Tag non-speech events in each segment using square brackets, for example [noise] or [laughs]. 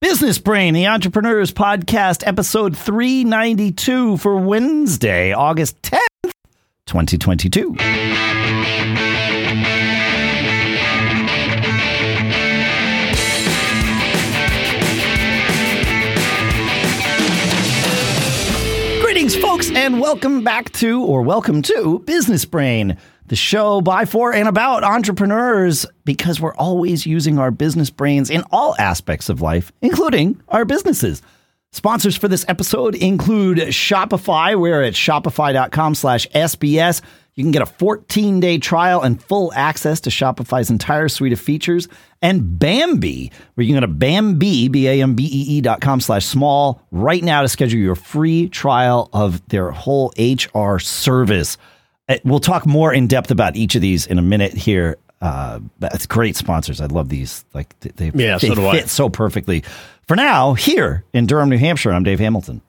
Business Brain, the Entrepreneurs Podcast, episode 392 for Wednesday, August 10th, 2022. Greetings, folks, and welcome back to, or welcome to, Business Brain, the show by, for, and about entrepreneurs, because we're always using our business brains in all aspects of life, including our businesses. Sponsors for this episode include Shopify. We're at shopify.com slash SBS. You can get a 14 day trial and full access to Shopify's entire suite of features. And Bambee, where you can go to Bambee, B A M B E E dot com slash small right now to schedule your free trial of their whole HR service. Uh, We'll talk more in depth about each of these in a minute here. Uh, it's great sponsors. I love these. Like they, they, Yeah, they so do I. fit so perfectly. For now, here in Durham, New Hampshire, I'm Dave Hamilton.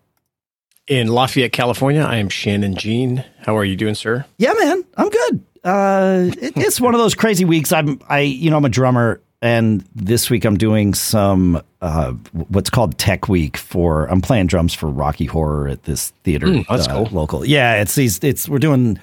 In Lafayette, California, I am Shannon Jean. How are you doing, sir? Yeah, man, I'm good. Uh, it, it's one of those crazy weeks. I'm, I, you know, I'm a drummer, and this week I'm doing some uh, what's called Tech Week for. I'm playing drums for Rocky Horror at this theater. Mm, that's uh, cool. Local, yeah. It's these. It's we're doing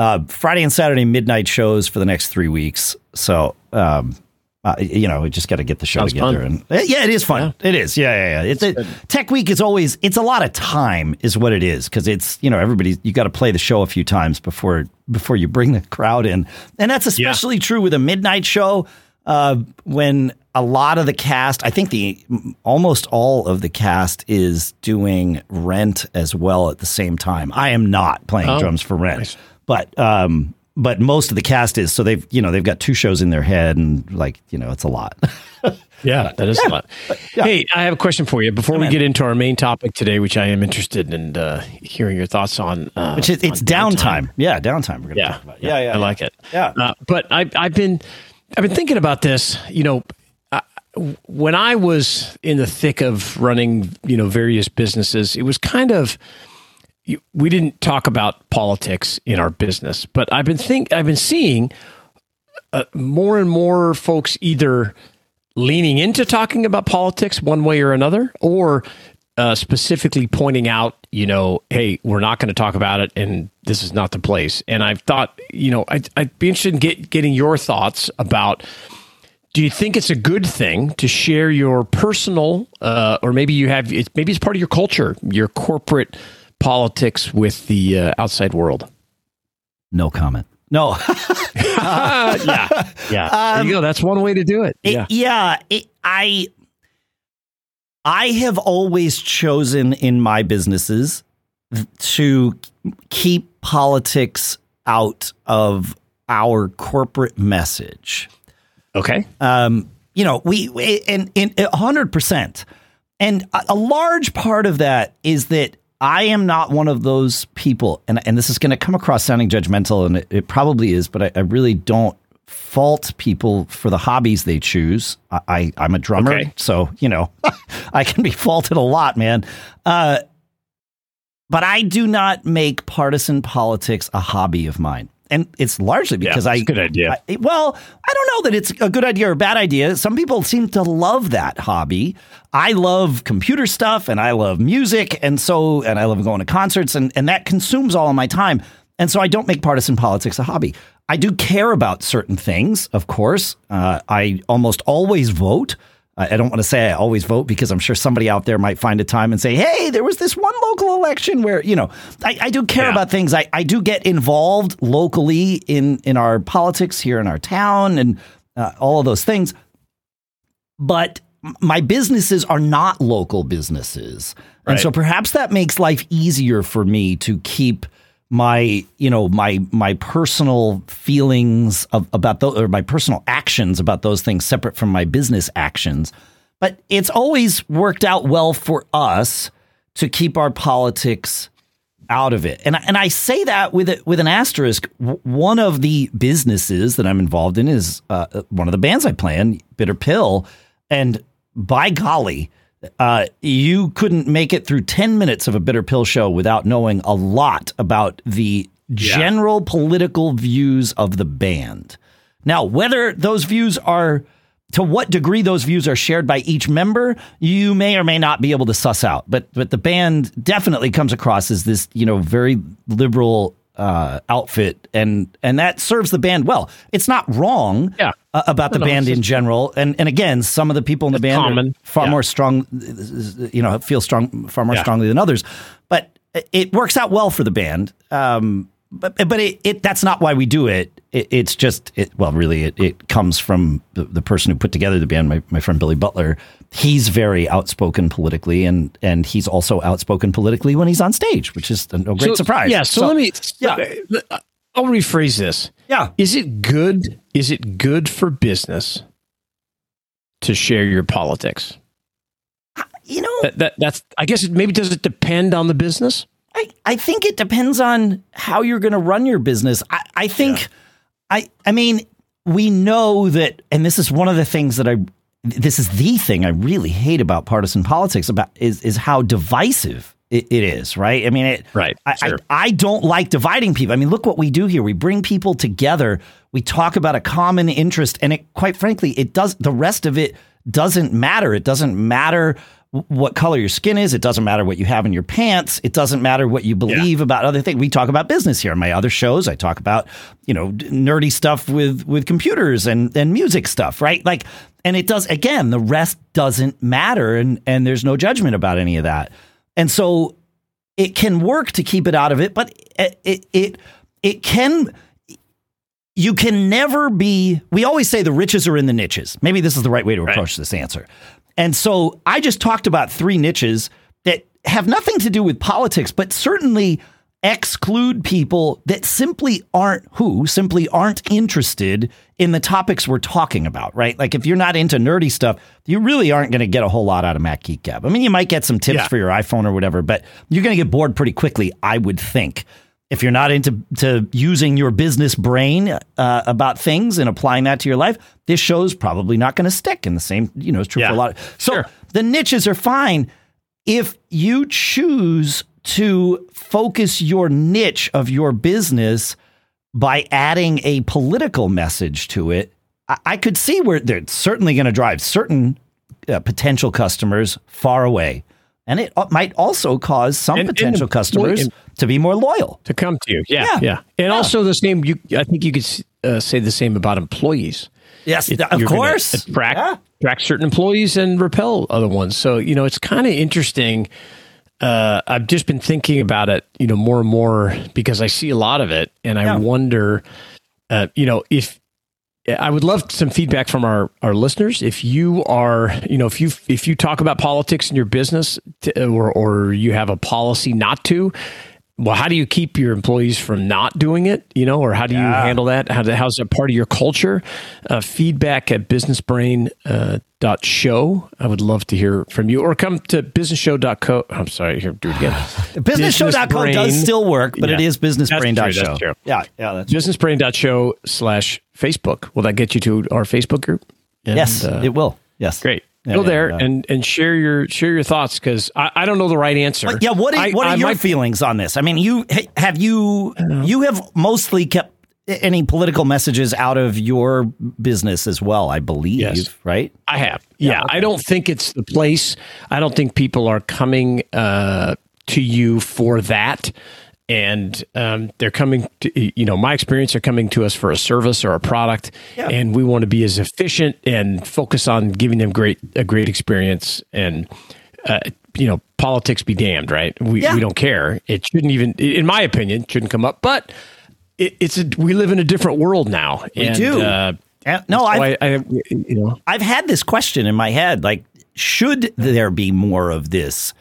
uh, Friday and Saturday midnight shows for the next three weeks. So, um, uh, you know, we just got to get the show Sounds together. fun. And uh, yeah, it is fun. It is. Yeah, yeah, yeah. It's a, Tech Week is always. It's a lot of time, is what it is, because it's you know everybody. You got to play the show a few times before before you bring the crowd in, and that's especially true with a midnight show. Uh, when a lot of the cast, I think the almost all of the cast is doing Rent as well at the same time. I am not playing Oh, drums for Rent, nice. But um, but most of the cast is. So they've you know they've got two shows in their head, and like you know it's a lot. [laughs] Yeah, that is a lot. Hey, I have a question for you before we man. get into our main topic today, which I am interested in uh, hearing your thoughts on. Uh, Which is it's on downtime. Yeah, downtime. We're gonna Yeah, talk about. Yeah, yeah, I like it. Yeah. uh, but I, I've been, I've been thinking about this. You know, when I was in the thick of running, you know, various businesses, it was kind of we didn't talk about politics in our business, but I've been think I've been seeing uh, more and more folks either leaning into talking about politics one way or another, or uh, specifically pointing out, you know, hey, we're not going to talk about it, and this is not the place. And I've thought, you know, I'd, I'd be interested in get, getting your thoughts about. Do you think it's a good thing to share your personal, uh, or maybe you have, it's, maybe it's part of your culture, your corporate politics with the uh, outside world? No comment. No. [laughs] [laughs] yeah, yeah. there you go. That's one way to do it. It- yeah, yeah. it- I I have always chosen in my businesses to keep politics out of our corporate message. okay. Um, you know, we, we and in a hundred percent, and a, a large part of that is that I am not one of those people, and and this is going to come across sounding judgmental, and it, it probably is, but I, I really don't fault people for the hobbies they choose. I, I I'm a drummer, Okay. so you know, [laughs] I can be faulted a lot, man. Uh, but I do not make partisan politics a hobby of mine. And it's largely because Yeah, I good idea. I- well, I don't know that it's a good idea or a bad idea. Some people seem to love that hobby. I love computer stuff and I love music and so and I love going to concerts and, and that consumes all of my time. And so I don't make partisan politics a hobby. I do care about certain things, of course. Uh, I almost always vote. I don't want to say I always vote because I'm sure somebody out there might find a time and say, hey, there was this one local election where, you know, I, I do care Yeah. about things. I, I do get involved locally in, in our politics here in our town and uh, all of those things. But my businesses are not local businesses. And so perhaps that makes life easier for me to keep my you know my my personal feelings of, about those or my personal actions about those things separate from my business actions. But it's always worked out well for us to keep our politics out of it. And and I say that with it with an asterisk. One of the businesses that I'm involved in is uh, one of the bands I play in Bitter Pill. And by golly uh, you couldn't make it through 10 minutes of a bitter pill show without knowing a lot about the general political views of the band. Now, whether those views are to what degree those views are shared by each member, you may or may not be able to suss out. But but the band definitely comes across as this, you know, very liberal uh, outfit, and and that serves the band well. It's not wrong Yeah. uh, about the No, band in general, and and again, some of the people in the band are far Yeah. more strong, you know, feel strong far more Yeah. strongly than others. But it works out well for the band. Um, but but it, it that's not why we do it. it it's just it, well, really, it, it comes from the, the person who put together the band, my, my friend Billy Butler. He's very outspoken politically, and and he's also outspoken politically when he's on stage, which is a, a great So- surprise. Yeah. So, let me. yeah. I'll rephrase this. Yeah. Is it good? Is it good for business to share your politics? Uh, you know, That, that that's. I guess it maybe does it depend on the business. I, I think it depends on how you're going to run your business. I, I think, I, I mean, we know that, and this is one of the things that I, this is the thing I really hate about partisan politics about is is how divisive it, it is. Right? I mean, it. Right, I, sure. I I don't like dividing people. I mean, look what we do here. We bring people together. We talk about a common interest, and it, quite frankly, it does. The rest of it doesn't matter. It doesn't matter what color your skin is. It doesn't matter what you have in your pants. It doesn't matter what you believe about other things. We talk about business here. On my other shows, I talk about you know nerdy stuff with with computers and and music stuff, right? Like, and it does again. The rest doesn't matter, and and there's no judgment about any of that. And so it can work to keep it out of it, but it it it, it can you can never be we always say the riches are in the niches maybe this is the right way to approach this answer and so i just talked about three niches that have nothing to do with politics but certainly exclude people that simply aren't who simply aren't interested in the topics we're talking about right? Like if you're not into nerdy stuff you really aren't going to get a whole lot out of mac geek gab. I mean you might get some tips Yeah. for your iphone or whatever but you're going to get bored pretty quickly i would think if you're not into to using your business brain uh, about things and applying that to your life, this show's probably not going to stick. And the same, you know, is true for a lot. Of, so Sure. the niches are fine if you choose to focus your niche of your business by adding a political message to it. I, I could see where they're certainly going to drive certain uh, potential customers far away. And it uh, might also cause some And- and potential employ- customers and- to be more loyal. to come to you. Yeah, Yeah. yeah, and also the same. You, I think you could uh, say the same about employees. Yes, It- of course. attract Yeah. attract certain employees and repel other ones. So you know, it's kind of interesting. Uh, I've just been thinking about it, you know, more and more because I see a lot of it, and I wonder, uh, you know, if I would love some feedback from our, our listeners. If you are, you know, if you if you talk about politics in your business, t- or or you have a policy not to, well, how do you keep your employees from not doing it? You know, or how do you handle that? How do, how's that part of your culture? Uh, feedback at businessbrain uh, dot show. I would love to hear from you, or come to businessshow.co. I'm sorry, here do it again. [laughs] Businessshow.co does still work, but it Yeah. is That's true, businessbrain.show. true. Yeah, yeah, that's businessbrain.show slash Facebook. Will that get you to our Facebook group? And, yes, uh, it will. Yes, Great. Yeah, Go yeah, there yeah. and and share your share your thoughts because I, I don't know the right answer. But yeah, what are, I- what are I your might- feelings on this? I mean, you have you you have mostly kept any political messages out of your business as well, I believe, Yes. right? I have. Yeah, I don't think it's the place. I don't think people are coming uh, to you for that. And um, they're coming to, you know, my experience, they're coming to us for a service or a product. Yeah. And we want to be as efficient and focus on giving them great, a great experience. And, uh, you know, politics be damned, right? We, Yeah. we don't care. It shouldn't even, in my opinion, shouldn't come up. But it, it's a, we live in a different world now. We and, do. Uh, no, I've, I, I, you know, I've had this question in my head like, should there be more of this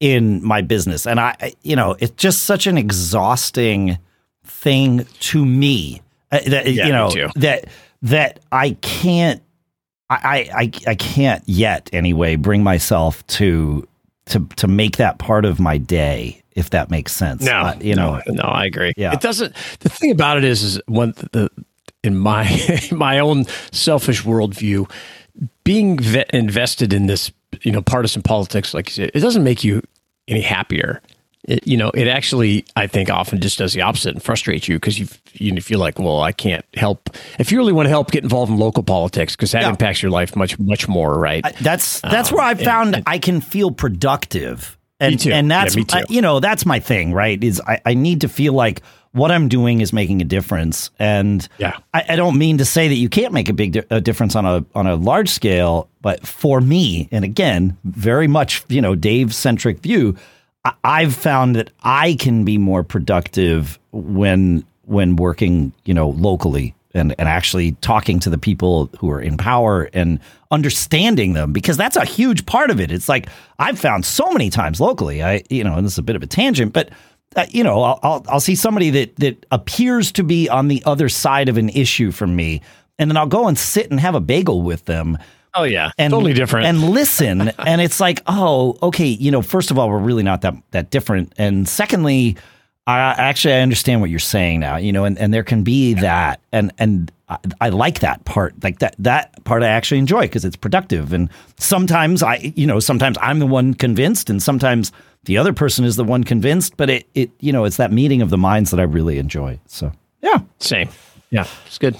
in my business? And I, you know, it's just such an exhausting thing to me. uh, that, Yeah, you know, that, that I can't, I, I, I- can't yet anyway bring myself to, to, to make that part of my day, if that makes sense. No, Uh, you know, no, no, I agree. Yeah. it doesn't. The thing about it is, is one the in my [laughs] my own selfish worldview, being ve- invested in this, you know, partisan politics, like you said, it doesn't make you any happier. it, you know, it actually, I think, often just does the opposite and frustrates you because you you feel like, well, I can't help. If you really want to help, get involved in local politics because that yeah. impacts your life much much more, right? I, that's that's um, where I found and, and, I can feel productive, and and that's yeah, I, you know that's my thing, right? Is I, I need to feel like what I'm doing is making a difference, and yeah, I, I don't mean to say that you can't make a big di- a difference on a on a large scale, but for me, and again, very much you know Dave centric view I've found that I can be more productive when when working, you know, locally and, and actually talking to the people who are in power and understanding them because that's a huge part of it. It's like I've found so many times locally. I you know, and this is a bit of a tangent, but uh, you know, I'll, I'll I'll see somebody that that appears to be on the other side of an issue from me, and then I'll go and sit and have a bagel with them Oh yeah, and, totally different. And listen, [laughs] and it's like, oh, okay, you know, first of all, we're really not that that different, and secondly, I actually I understand what you're saying now, you know, and, and there can be that, and and I, I like that part, like that that part I actually enjoy because it's productive, and sometimes I, you know, sometimes I'm the one convinced, and sometimes the other person is the one convinced, but it it you know, it's that meeting of the minds that I really enjoy. So yeah, same, yeah, it's good.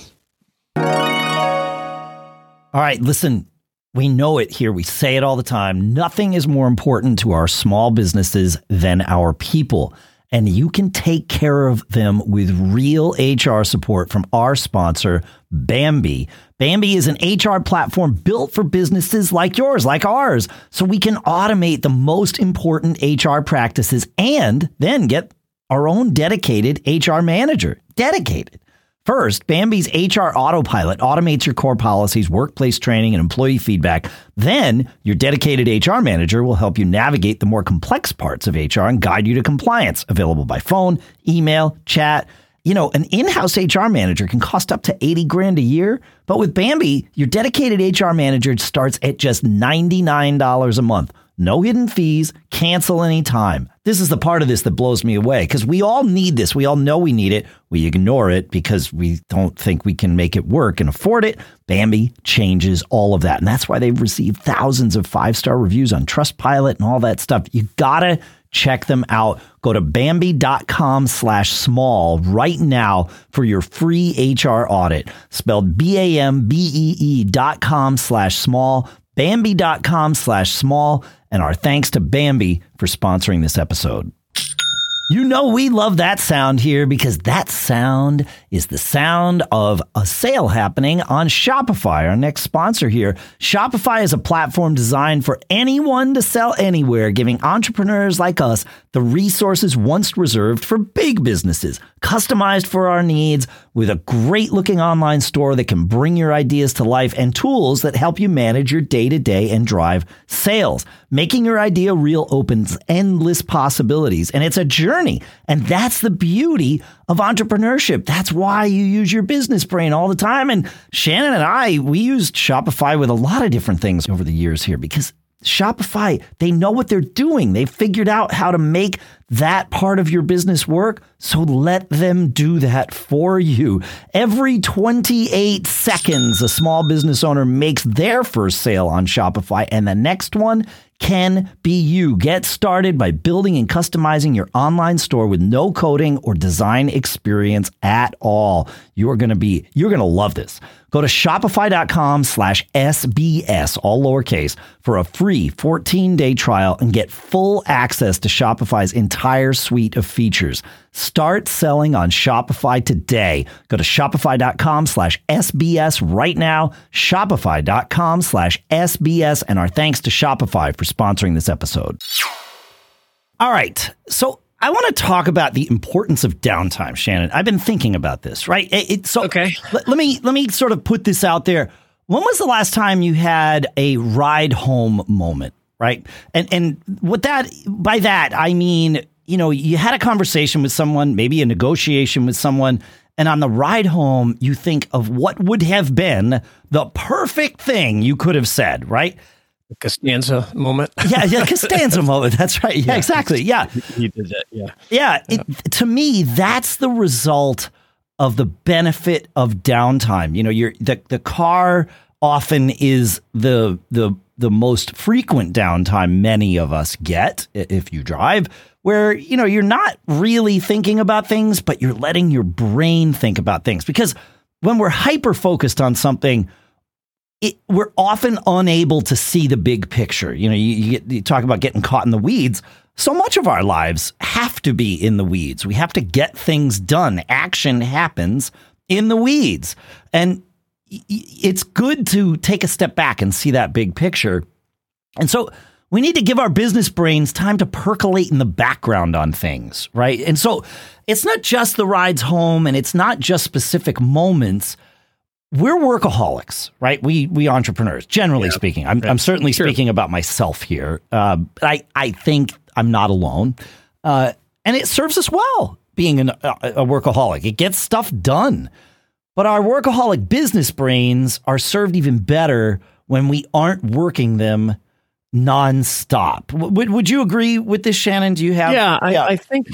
All right, listen, we know it here. We say it all the time. Nothing is more important to our small businesses than our people. And you can take care of them with real HR support from our sponsor, Bambee. Bambee is an HR platform built for businesses like yours, like ours, so we can automate the most important HR practices and then get our own dedicated HR manager. Dedicated. First, Bambee's HR Autopilot automates your core policies, workplace training, and employee feedback. Then, your dedicated HR manager will help you navigate the more complex parts of HR and guide you to compliance. Available by phone, email, chat. You know, an in house HR manager can cost up to 80 grand a year, but with Bambee, your dedicated HR manager starts at just $99 a month. No hidden fees, cancel anytime. This is the part of this that blows me away because we all need this. We all know we need it. We ignore it because we don't think we can make it work and afford it. Bambee changes all of that. And that's why they've received thousands of five star reviews on Trustpilot and all that stuff. You gotta check them out. Go to Bambee.com slash small right now for your free HR audit. Spelled B A M B E E dot com slash small. Bambee.com slash small and our thanks to Bambee for sponsoring this episode. You know, we love that sound here because that sound is the sound of a sale happening on Shopify, our next sponsor here. Shopify is a platform designed for anyone to sell anywhere, giving entrepreneurs like us the resources once reserved for big businesses, customized for our needs, with a great looking online store that can bring your ideas to life and tools that help you manage your day to day and drive sales. Making your idea real opens endless possibilities, and it's a journey. And that's the beauty of entrepreneurship. That's why you use your business brain all the time. And Shannon and I, we used Shopify with a lot of different things over the years here because Shopify, they know what they're doing. They figured out how to make that part of your business work. So let them do that for you. Every 28 seconds, a small business owner makes their first sale on Shopify, and the next one can be you. Get started by building and customizing your online store with no coding or design experience at all. You're going to be, you're going to love this. Go to shopify.com slash SBS, all lowercase, for a free 14 day trial and get full access to Shopify's entire suite of features. Start selling on Shopify today. Go to shopify.com slash SBS right now, shopify.com slash SBS, and our thanks to Shopify for sponsoring this episode. All right. So I want to talk about the importance of downtime, Shannon. I've been thinking about this, right? It, it, so okay. Let, let me let me sort of put this out there. When was the last time you had a ride home moment, right? And and what that by that I mean, you know, you had a conversation with someone, maybe a negotiation with someone, and on the ride home, you think of what would have been the perfect thing you could have said, right? Costanza moment. yeah, yeah, [laughs] Costanza moment. That's right. Yeah, yeah, exactly. Yeah, he did that. Yeah, yeah. It, to me, that's the result of the benefit of downtime. You know, your the the car often is the the the most frequent downtime many of us get if you drive. where you know you're not really thinking about things, but you're letting your brain think about things because when we're hyper focused on something, it, we're often unable to see the big picture. You know, you, you, get, you talk about getting caught in the weeds. So much of our lives have to be in the weeds. We have to get things done. Action happens in the weeds. And it's good to take a step back and see that big picture. And so we need to give our business brains time to percolate in the background on things, right? And so it's not just the rides home and it's not just specific moments we're workaholics, right? We we entrepreneurs, generally yeah. speaking. I'm, I'm certainly sure. speaking about myself here. Uh, but I I think I'm not alone, uh, and it serves us well being an, a, a workaholic. It gets stuff done. But our workaholic business brains are served even better when we aren't working them nonstop. Would would you agree with this, Shannon? Do you have? Yeah, I, yeah. I think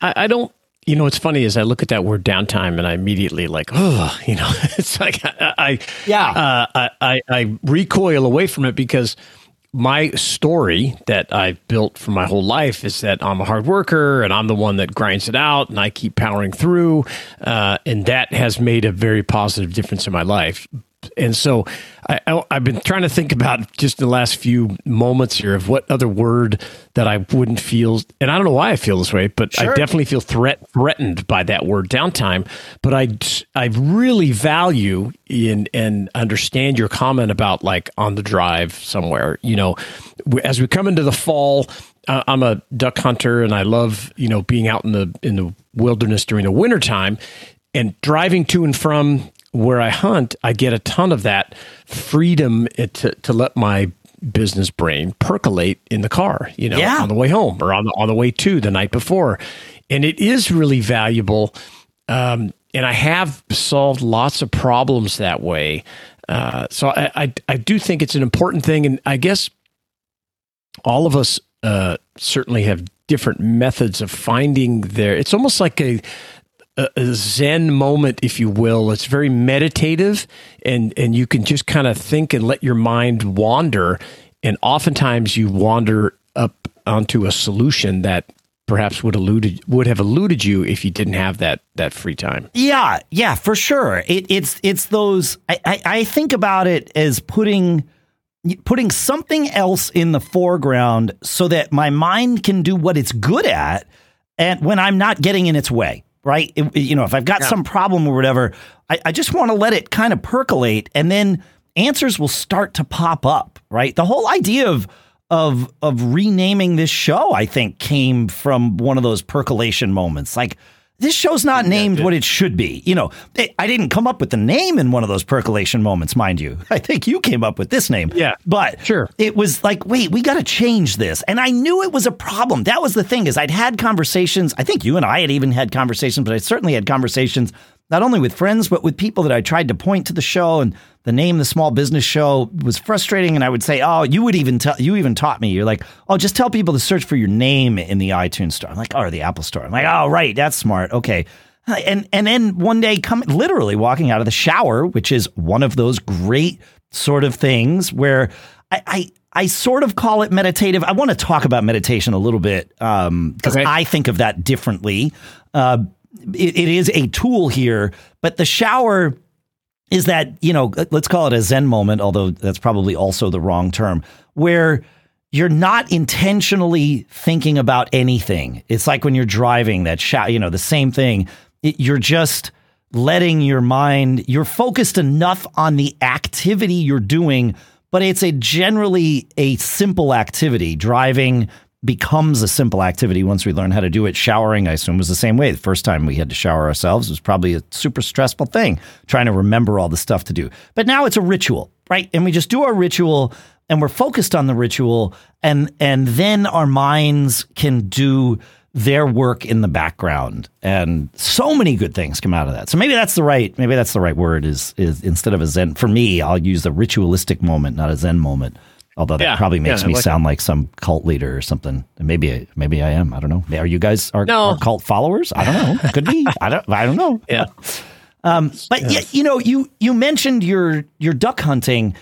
I, I don't you know, what's funny is I look at that word downtime and I immediately like, oh, [laughs] you know, [laughs] it's like I, I yeah, uh, I, I recoil away from it because my story that I've built for my whole life is that I'm a hard worker and I'm the one that grinds it out and I keep powering through, uh, and that has made a very positive difference in my life. And so I, have been trying to think about just the last few moments here of what other word that I wouldn't feel, and I don't know why I feel this way, but sure. I definitely feel threat threatened by that word downtime. But I I really value in and understand your comment about like on the drive somewhere. You know, as we come into the fall, I'm a duck hunter and I love you know being out in the in the wilderness during the wintertime and driving to and from where I hunt, I get a ton of that freedom to, to let my business brain percolate in the car, you know, yeah. on the way home or on the, on the way to the night before. And it is really valuable. Um, and I have solved lots of problems that way. Uh, so I, I, I, do think it's an important thing. And I guess all of us uh, certainly have different methods of finding their, it's almost like a, a, zen moment if you will it's very meditative and and you can just kind of think and let your mind wander and oftentimes you wander up onto a solution that perhaps would eluded would have eluded you if you didn't have that that free time. Yeah, yeah, for sure. It, it's it's those. I, I, I think about it as putting putting something else in the foreground so that my mind can do what it's good at, and when I'm not getting in its way right? It, you know, if I've got yeah. some problem or whatever, I, I just want to let it kind of percolate and then answers will start to pop up, right? The whole idea of of of renaming this show, I think, came from one of those percolation moments. Like this show's not named what it should be. You know, I didn't come up with the name in one of those percolation moments, mind you. [laughs] I think you came up with this name. Yeah. But sure. it was like, wait, we got to change this. And I knew it was a problem. That was the thing is I'd had conversations. I think you and I had even had conversations, but I certainly had conversations not only with friends, but with people that I tried to point to the show and the name the small business show was frustrating. And I would say, Oh, you would even tell, you even taught me, you're like, Oh, just tell people to search for your name in the iTunes store. I'm like, Oh, or the Apple store. I'm like, Oh, right. That's smart. Okay. And, and then one day coming, literally walking out of the shower, which is one of those great sort of things where I, I I sort of call it meditative. I want to talk about meditation a little bit because um, okay. I think of that differently. Uh, it, it is a tool here, but the shower is that, you know, let's call it a Zen moment, although that's probably also the wrong term, where you're not intentionally thinking about anything. It's like when you're driving that shower, you know, the same thing. It, you're just letting your mind, you're focused enough on the activity you're doing, but it's a generally a simple activity, driving, becomes a simple activity once we learn how to do it. Showering, I assume, was the same way. The first time we had to shower ourselves was probably a super stressful thing, trying to remember all the stuff to do. But now it's a ritual, right? And we just do our ritual and we're focused on the ritual and and then our minds can do their work in the background and so many good things come out of that so maybe that's the right maybe that's the right word is is instead of a zen for me i'll use the ritualistic moment not a zen moment Although that yeah, probably makes yeah, me like sound like some cult leader or something. Maybe maybe I am. I don't know. Are you guys are, no. are cult followers? I don't know. Could be. I don't. I don't know. [laughs] Yeah. Um, but yeah. you know, you you mentioned your your duck hunting.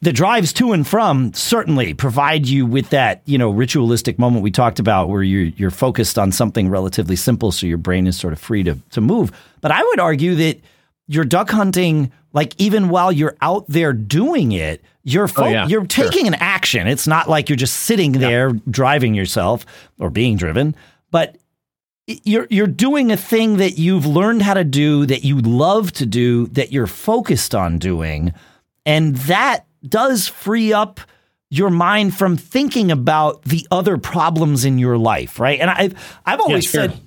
the drives to and from certainly provide you with that, you know, ritualistic moment we talked about where you're you're focused on something relatively simple, so your brain is sort of free to to move. But I would argue that you're duck hunting, like even while you're out there doing it, you're oh, fo- oh, yeah. you're taking sure. an action. It's not like you're just sitting there yeah. driving yourself or being driven, but you're you're doing a thing that you've learned how to do, that you love to do, that you're focused on doing, and that does free up your mind from thinking about the other problems in your life, right? And I've I've always yeah, sure. said,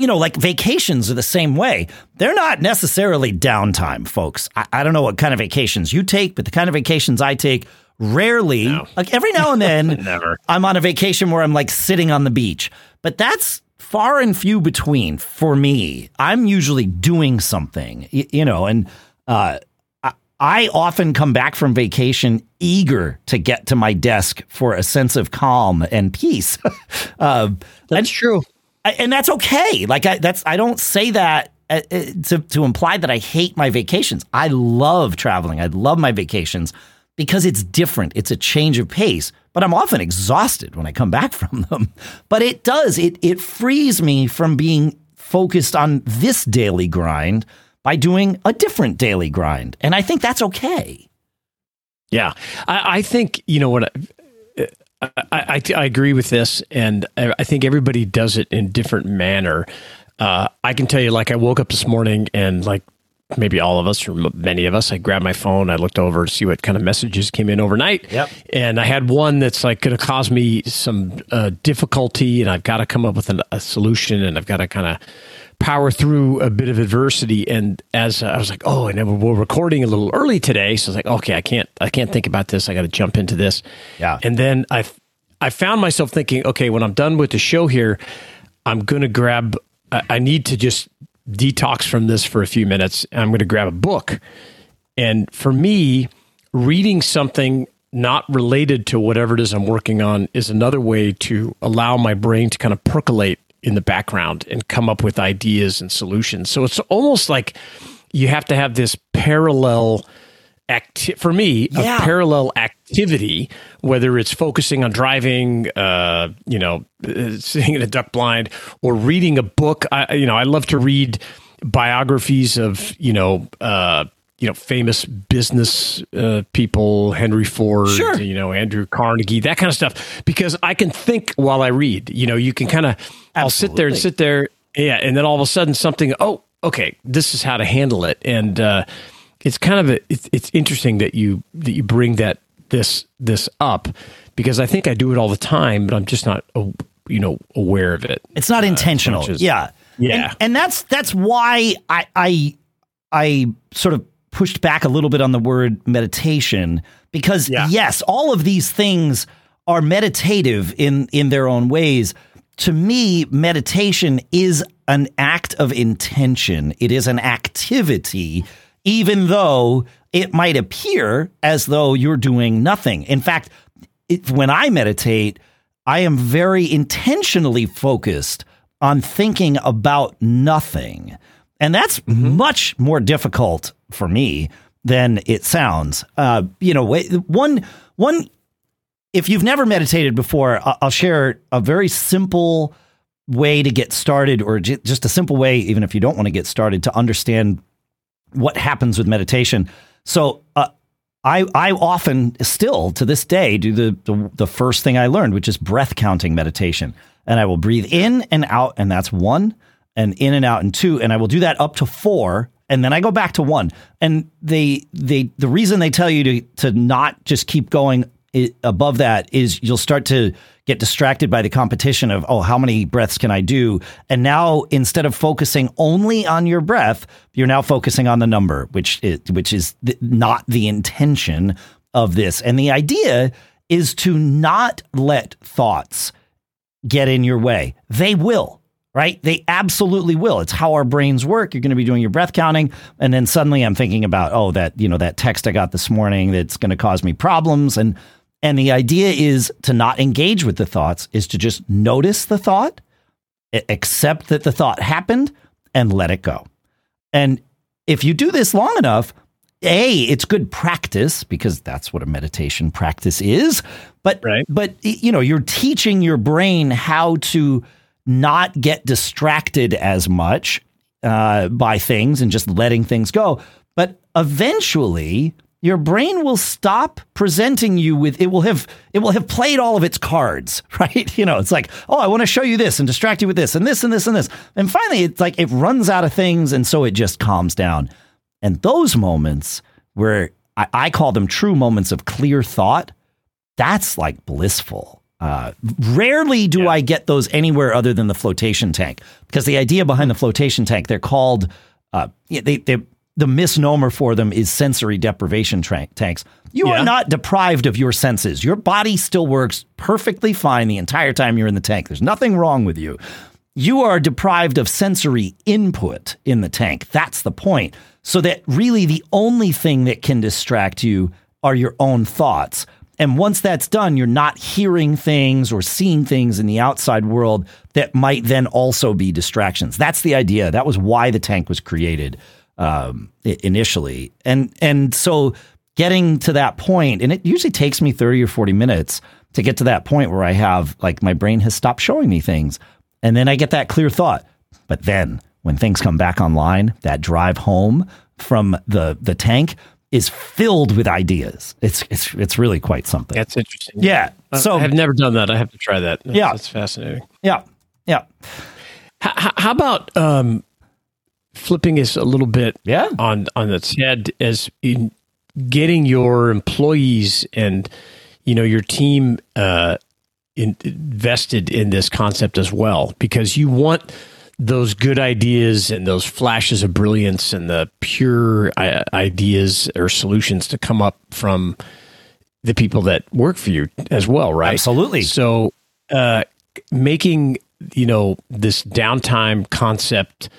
you know, like vacations are the same way. They're not necessarily downtime, folks. I, I don't know what kind of vacations you take, but the kind of vacations I take rarely, no. like every now and then, [laughs] never. I'm on a vacation where I'm like sitting on the beach, but that's far and few between for me. I'm usually doing something, you, you know, and uh, I often come back from vacation eager to get to my desk for a sense of calm and peace. [laughs] uh, that's true, and that's okay. Like I, that's I don't say that uh, uh, to to imply that I hate my vacations. I love traveling. I love my vacations because it's different. It's a change of pace. But I'm often exhausted when I come back [laughs] from them. But it does it it frees me from being focused on this daily grind by doing a different daily grind. And I think that's okay. Yeah. I, I think, you know what? I, I, I, agree with this, and I think everybody does it in different manner. Uh, I can tell you, like, I woke up this morning and, like, maybe all of us or many of us, I grabbed my phone, I looked over to see what kind of messages came in overnight. Yep. And I had one that's like going to cause me some uh, difficulty, and I've got to come up with an, a solution, and I've got to kind of power through a bit of adversity. And as uh, I was like, oh, and we're recording a little early today, so I was like, okay, I can't, I can't think about this. I got to jump into this. Yeah. And then I, I found myself thinking, okay, when I'm done with the show here, I'm going to grab. I, I need to just detox from this for a few minutes. I'm going to grab a book. And for me, reading something not related to whatever it is I'm working on is another way to allow my brain to kind of percolate in the background and come up with ideas and solutions. So it's almost like you have to have this parallel acti- for me yeah. a parallel activity whether it's focusing on driving uh, you know [laughs] sitting in a duck blind or reading a book I you know I love to read biographies of you know uh, you know famous business uh, people henry ford sure. you know andrew carnegie that kind of stuff. Because i can think while i read you know you can kind of i'll sit there and sit there yeah and then all of a sudden something oh okay this is how to handle it. And uh, it's kind of a, it's, it's interesting that you that you bring that this this up because i think i do it all the time but i'm just not you know aware of it it's not uh, intentional. as, yeah. Yeah. and, and that's that's why i i i sort of pushed back a little bit on the word meditation because yeah. yes, all of these things are meditative in in their own ways. To me, meditation is an act of intention. It is an activity, even though it might appear as though you're doing nothing. In fact, it, when I meditate, I am very intentionally focused on thinking about nothing. And that's mm-hmm. much more difficult for me than it sounds. Uh, you know, one one. If you've never meditated before, I'll share a very simple way to get started, or just a simple way, even if you don't want to get started, to understand what happens with meditation. So, uh, I I often still to this day do the, the the first thing I learned, which is breath counting meditation, and I will breathe in and out, and that's one and in and out and two, and I will do that up to four, and then I go back to one. And they they the reason they tell you to to not just keep going above that is you'll start to get distracted by the competition of oh how many breaths can I do? And now instead of focusing only on your breath you're now focusing on the number which is, which is not the intention of this. And the idea is to not let thoughts get in your way. They will right? They absolutely will. It's how our brains work. You're going to be doing your breath counting, and then suddenly I'm thinking about, oh, that you know that text I got this morning that's going to cause me problems, and and the idea is to not engage with the thoughts, is to just notice the thought, accept that the thought happened, and let it go. And if you do this long enough, a it's good practice because that's what a meditation practice is but Right. but you know you're teaching your brain how to not get distracted as much uh, by things and just letting things go. But eventually your brain will stop presenting you with it will have it will have played all of its cards [laughs] right? You know it's like oh i want to show you this and distract you with this and this and this and this. And finally it's like it runs out of things and so it just calms down. And those moments where I, I call them true moments of clear thought, that's like blissful. Uh, rarely do I get those anywhere other than the flotation tank because the idea behind the flotation tank, they're called, uh, they, they, the misnomer for them is sensory deprivation tra- tanks. You Yeah. are not deprived of your senses. Your body still works perfectly fine the entire time you're in the tank. There's nothing wrong with you you are deprived of sensory input in the tank. That's the point. So that really the only thing that can distract you are your own thoughts. And once that's done, you're not hearing things or seeing things in the outside world that might then also be distractions. That's the idea. That was why the tank was created um, initially. And and so getting to that point, and it usually takes me 30 or 40 minutes to get to that point where I have like my brain has stopped showing me things. And then I get that clear thought. But then when things come back online, that drive home from the the tank is filled with ideas. It's it's it's really quite something. That's interesting. Yeah. So I have never done that. I have to try that. That's, Yeah. that's fascinating. yeah. Yeah. H- h- how about um, flipping us a little bit Yeah. on on its head as in getting your employees and you know your team uh, in, invested in this concept as well because you want those good ideas and those flashes of brilliance and the pure uh, ideas or solutions to come up from the people that work for you as well, right? Absolutely. So, uh, making you know this downtime concept,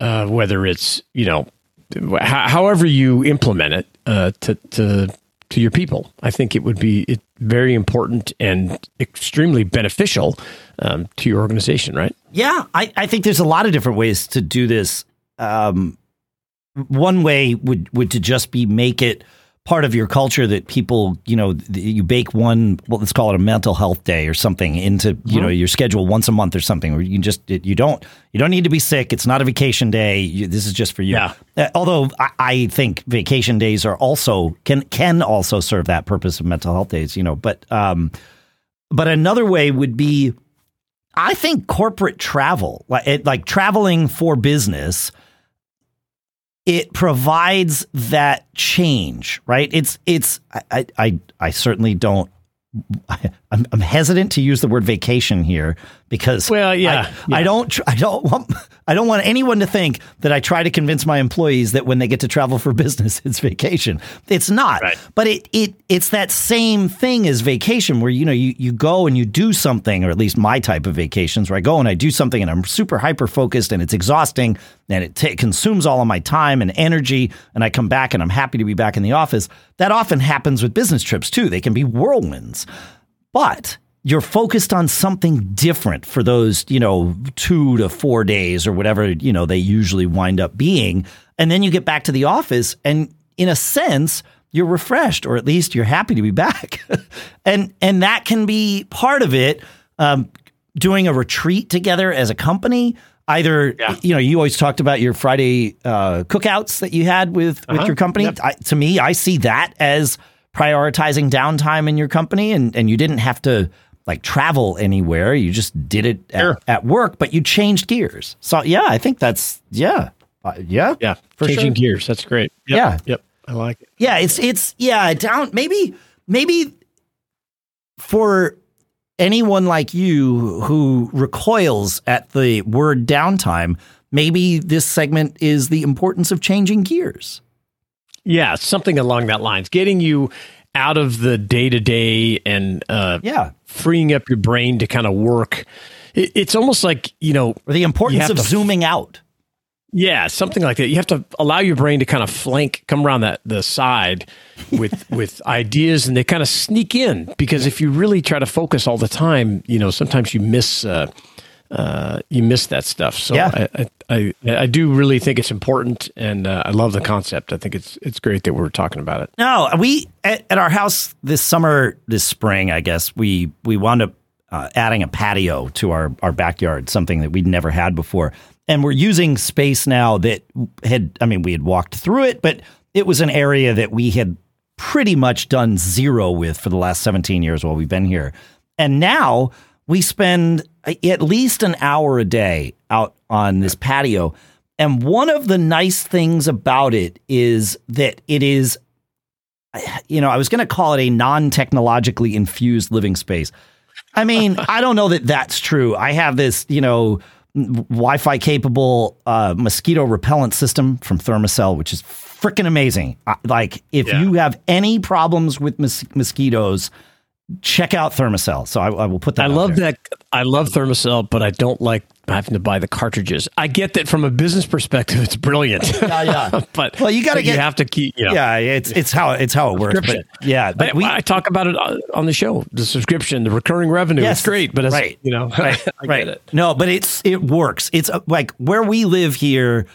uh, whether it's you know, h- however you implement it uh, to to to your people, I think it would be very important and extremely beneficial um, to your organization, right? Yeah, I, I think there's a lot of different ways to do this. Um, one way would would to just be make it part of your culture that people, you know, you bake one, well, let's call it a mental health day or something into, you know, your schedule once a month or something, where you just, you don't, you don't need to be sick. It's not a vacation day. You, this is just for you. Yeah. Uh, although I, I think vacation days are also can can also serve that purpose of mental health days, you know. But um, but another way would be, I think corporate travel, like it, like traveling for business, it provides that change, right? It's it's I I I, certainly don't. [laughs] I'm, I'm hesitant to use the word vacation here because Well, yeah, I, yeah. I don't tr- I don't want I don't want anyone to think that I try to convince my employees that when they get to travel for [laughs] business it's vacation. It's not. Right. But it it it's that same thing as vacation where you know you you go and you do something or at least my type of vacations where I go and I do something and I'm super hyper focused and it's exhausting and it ta consumes all of my time and energy and I come back and I'm happy to be back in the office. That often happens with business trips too. They can be whirlwinds but you're focused on something different for those, you know, two to four days or whatever, you know, they usually wind up being. And then you get back to the office and in a sense, you're refreshed or at least you're happy to be back. [laughs] and and that can be part of it. Um, doing a retreat together as a company. Either Yeah. you know, you always talked about your Friday uh, cookouts that you had with with Uh-huh. your company. Yep. I, to me, I see that as prioritizing downtime in your company, and and you didn't have to like travel anywhere. You just did it at, Sure. at work, but you changed gears. So yeah, I think that's yeah, uh, yeah, Yeah, For changing sure. gears. That's great. Yep, Yeah. yep, I like it. yeah. It's it's yeah down maybe maybe for anyone like you who recoils at the word downtime. Maybe this segment is the importance of changing gears. Yeah, something along that lines, getting you out of the day to day and uh, Yeah, freeing up your brain to kind of work. It, it's almost like you know, or the importance of to- zooming out. yeah, something like that. You have to allow your brain to kind of flank, come around that the side with [laughs] with ideas, and they kind of sneak in. Because if you really try to focus all the time, you know, sometimes you miss uh, uh, you miss that stuff. So Yeah. I, I, I, I do really think it's important, and uh, I love the concept. I think it's it's great that we're talking about it. No, we at, at our house this summer, this spring, I guess we we wound up uh, adding a patio to our our backyard, something that we'd never had before, and we're using space now that had. I mean, we had walked through it, but it was an area that we had pretty much done zero with for the last seventeen years while we've been here, and now we spend at least an hour a day out on this patio. And one of the nice things about it is that it is you know, I was going to call it a non technologically infused living space. I mean, [laughs] I don't know that that's true. I have this, you know, Wi Fi capable uh, mosquito repellent system from Thermacell, which is freaking amazing. Like, if Yeah. you have any problems with mos- mosquitoes, check out Thermacell. So I, I will put that I love there. that. I love Thermacell, but I don't like having to buy the cartridges. I get that from a business perspective, it's brilliant. [laughs] Yeah, yeah. [laughs] but Well, you gotta get- You have to keep. You know, Yeah, it's it's how it's how it works. But yeah, but I, we I talk about it on on the show. The subscription, the recurring revenue. Yes, it's great, but it's, right. you know, [laughs] right, I right. get it. No, but it's it works. It's uh, like where we live here.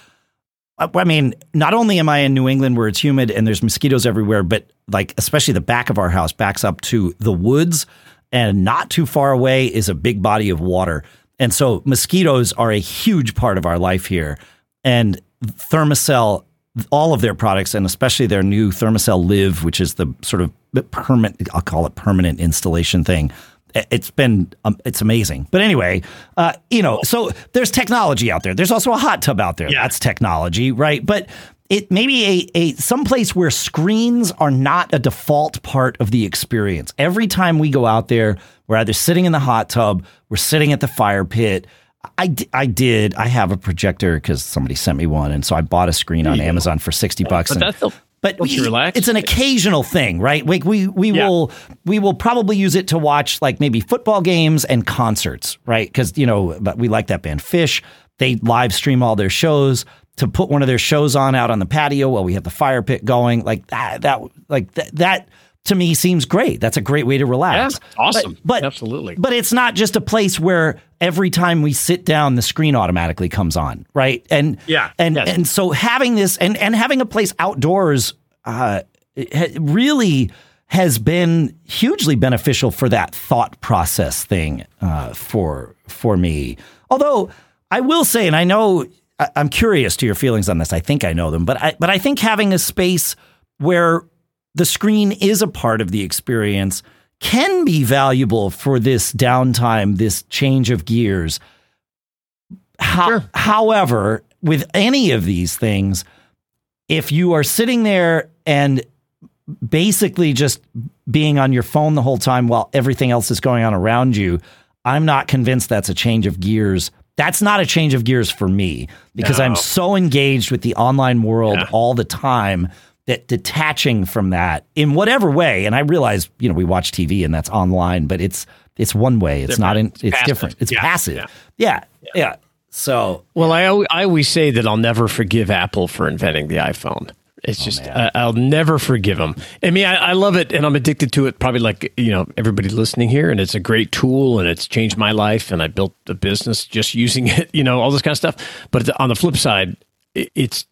I mean, not only am I in New England where it's humid and there's mosquitoes everywhere, but like especially the back of our house backs up to the woods, and not too far away is a big body of water, and so mosquitoes are a huge part of our life here. And Thermacell, all of their products, and especially their new Thermacell Live, which is the sort of permanent, I'll call it permanent installation thing. It's been, um, it's amazing. But anyway, uh, you know, so there's technology out there. There's also a hot tub out there. Yeah. That's technology, right? But it maybe a, a someplace where screens are not a default part of the experience. Every time we go out there, we're either sitting in the hot tub, we're sitting at the fire pit. I, I did. I have a projector because somebody sent me one, and so I bought a screen on. Amazon for sixty bucks. But that's the- but we- relax. it's an occasional thing, right? Like we we Yeah. will we will probably use it to watch like maybe football games and concerts, right? Because you know, but we like that band Phish. They live stream all their shows to put one of their shows on out on the patio while we have the fire pit going. Like that, that like that, that to me seems great. That's a great way to relax. Yeah, awesome. But, but Absolutely. but it's not just a place where every time we sit down, the screen automatically comes on, right? And Yeah, and yes. and so having this and and having a place outdoors uh, really has been hugely beneficial for that thought process thing uh, for for me. Although I will say, and I know I- I'm curious to your feelings on this. I think I know them, but I but I think having a space where the screen is a part of the experience can be valuable for this downtime, this change of gears. How, Sure. However, with any of these things, if you are sitting there and basically just being on your phone the whole time while everything else is going on around you, I'm not convinced that's a change of gears. That's not a change of gears for me because I'm so engaged with the online world Yeah. all the time that detaching from that in whatever way, and I realize, you know, we watch TV and that's online, but it's it's one way. It's not in It's it's different. It's Yeah. passive. Yeah. Yeah. yeah. So Well, I, I always say that I'll never forgive Apple for inventing the iPhone. It's oh, just I, I'll never forgive them. I mean, I, I love it, and I'm addicted to it. Probably like you know everybody listening here, and it's a great tool, and it's changed my life, and I built a business just [laughs] using it. You know, all this kind of stuff. But on the flip side, it, it's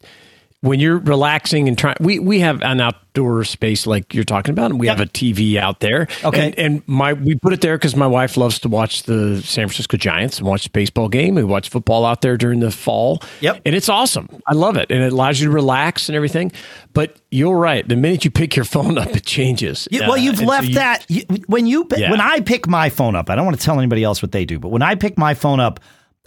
when you're relaxing and trying. We we have an outdoor space like you're talking about, and we have a TV out there. Okay. and, and my we put it there because my wife loves to watch the San Francisco Giants and watch the baseball game. We watch football out there during the fall. Yep. And it's awesome. I love it. And it allows you to relax and everything. But you're right. The minute you pick your phone up, it changes. Yeah, well, Uh, you've so left you- that you, when you Yeah. when I pick my phone up. I don't want to tell anybody else what they do, but when I pick my phone up,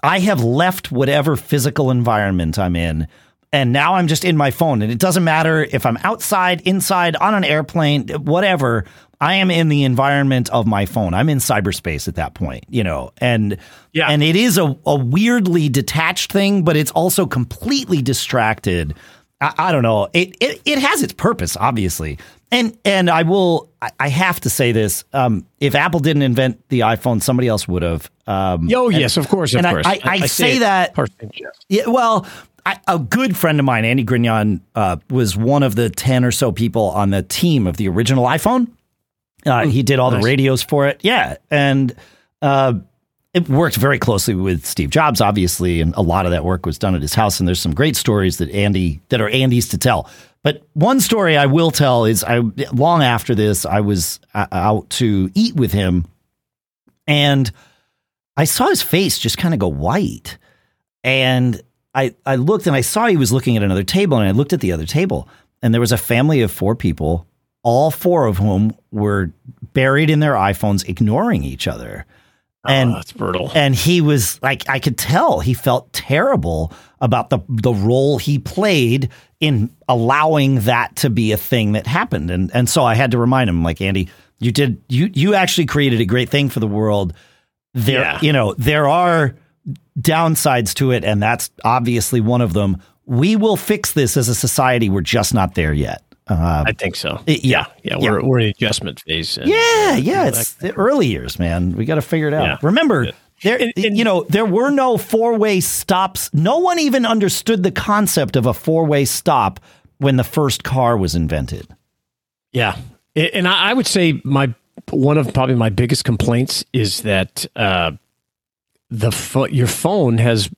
I have left whatever physical environment I'm in, and now I'm just in my phone. And it doesn't matter if I'm outside, inside, on an airplane, whatever. I am in the environment of my phone. I'm in cyberspace at that point, you know, and Yeah. and it is a, a weirdly detached thing, but it's also completely distracted. I, I don't know. It, it it has its purpose, obviously, and and I will. I, I have to say this: um, if Apple didn't invent the iPhone, somebody else would have. Um, Oh, yes, of course. Of and I- course. I- I say it that- yeah, well, I, a good friend of mine, Andy Grignon, uh, was one of the 10 or so people on the team of the original iPhone. Uh, he did all nice. the radios for it. Yeah. And uh, it worked very closely with Steve Jobs, obviously, and a lot of that work was done at his house. And there's some great stories that Andy that are Andy's to tell. But one story I will tell is I long after this I was uh, out to eat with him, and I saw his face just kind of go white, and I I looked and I saw he was looking at another table, and I looked at the other table, and there was a family of four people, all four of whom were buried in their iPhones, ignoring each other. Oh, and oh, that's brutal. And he was like, I could tell he felt terrible about the the role he played in allowing that to be a thing that happened. And and so I had to remind him, like Andy, you did you you actually created a great thing for the world. There, Yeah. you know, there are downsides to it, and that's obviously one of them. We will fix this as a society. We're just not there yet. Uh, I think so. It- yeah. yeah, we're we're in adjustment phase. and- yeah, yeah, it's the early years, man. We got to figure it out. Yeah. Remember, there, And- and- you know, there were no four-way stops. No one even understood the concept of a four-way stop when the first car was invented. Yeah, and I I would say my one of probably my biggest complaints is that uh, the pho- your phone has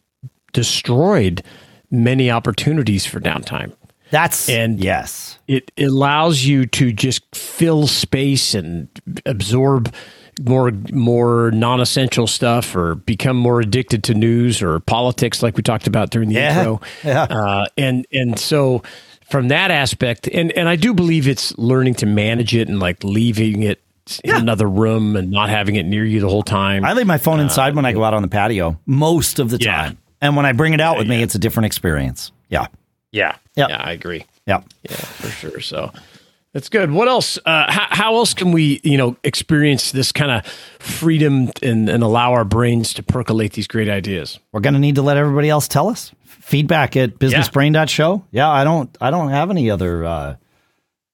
destroyed many opportunities for downtime. That's And- yes, It allows you to just fill space and absorb more more non-essential stuff or become more addicted to news or politics like we talked about during the Yeah. intro [laughs] Yeah. uh, and and so from that aspect and and i do believe it's learning to manage it and like leaving it in Yeah. another room and not having it near you the whole time I leave my phone inside when I go out on the patio most of the Yeah. time, and when I bring it out with me, it's a different experience. Yeah, yeah yeah i agree yeah. Yeah, for sure. So that's good. What else? Uh, how, how else can we, you know, experience this kind of freedom and, and allow our brains to percolate these great ideas? We're gonna need to let everybody else tell us. Feedback at businessbrain.show. Yeah, I don't I don't have any other uh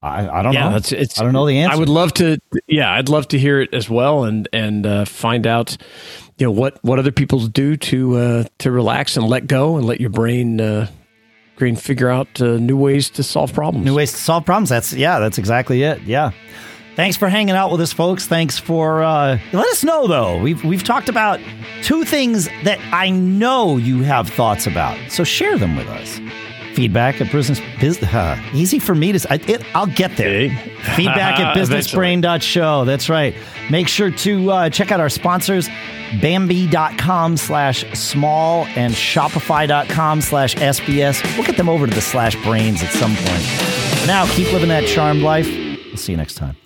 I, I don't Yeah, know. it's. I don't know the answer. I would love to. Yeah, I'd love to hear it as well, and and uh, find out, you know, what what other people do to uh, to relax and let go and let your brain uh, brain figure out uh, new ways to solve problems. New ways to solve problems. That's yeah, that's exactly it. Yeah. Thanks for hanging out with us, folks. Thanks for uh, let us know though. We've we've talked about two things that I know you have thoughts about. So share them with us. Feedback at business biz, uh, easy for me to I, it, I'll get there. Hey. [laughs] Feedback at [laughs] businessbrain.show. That's right. Make sure to uh, check out our sponsors, Bambee.com slash small and Shopify.com slash SBS. We'll get them over to the slash brains at some point. For now, keep living that charmed life. We'll see you next time.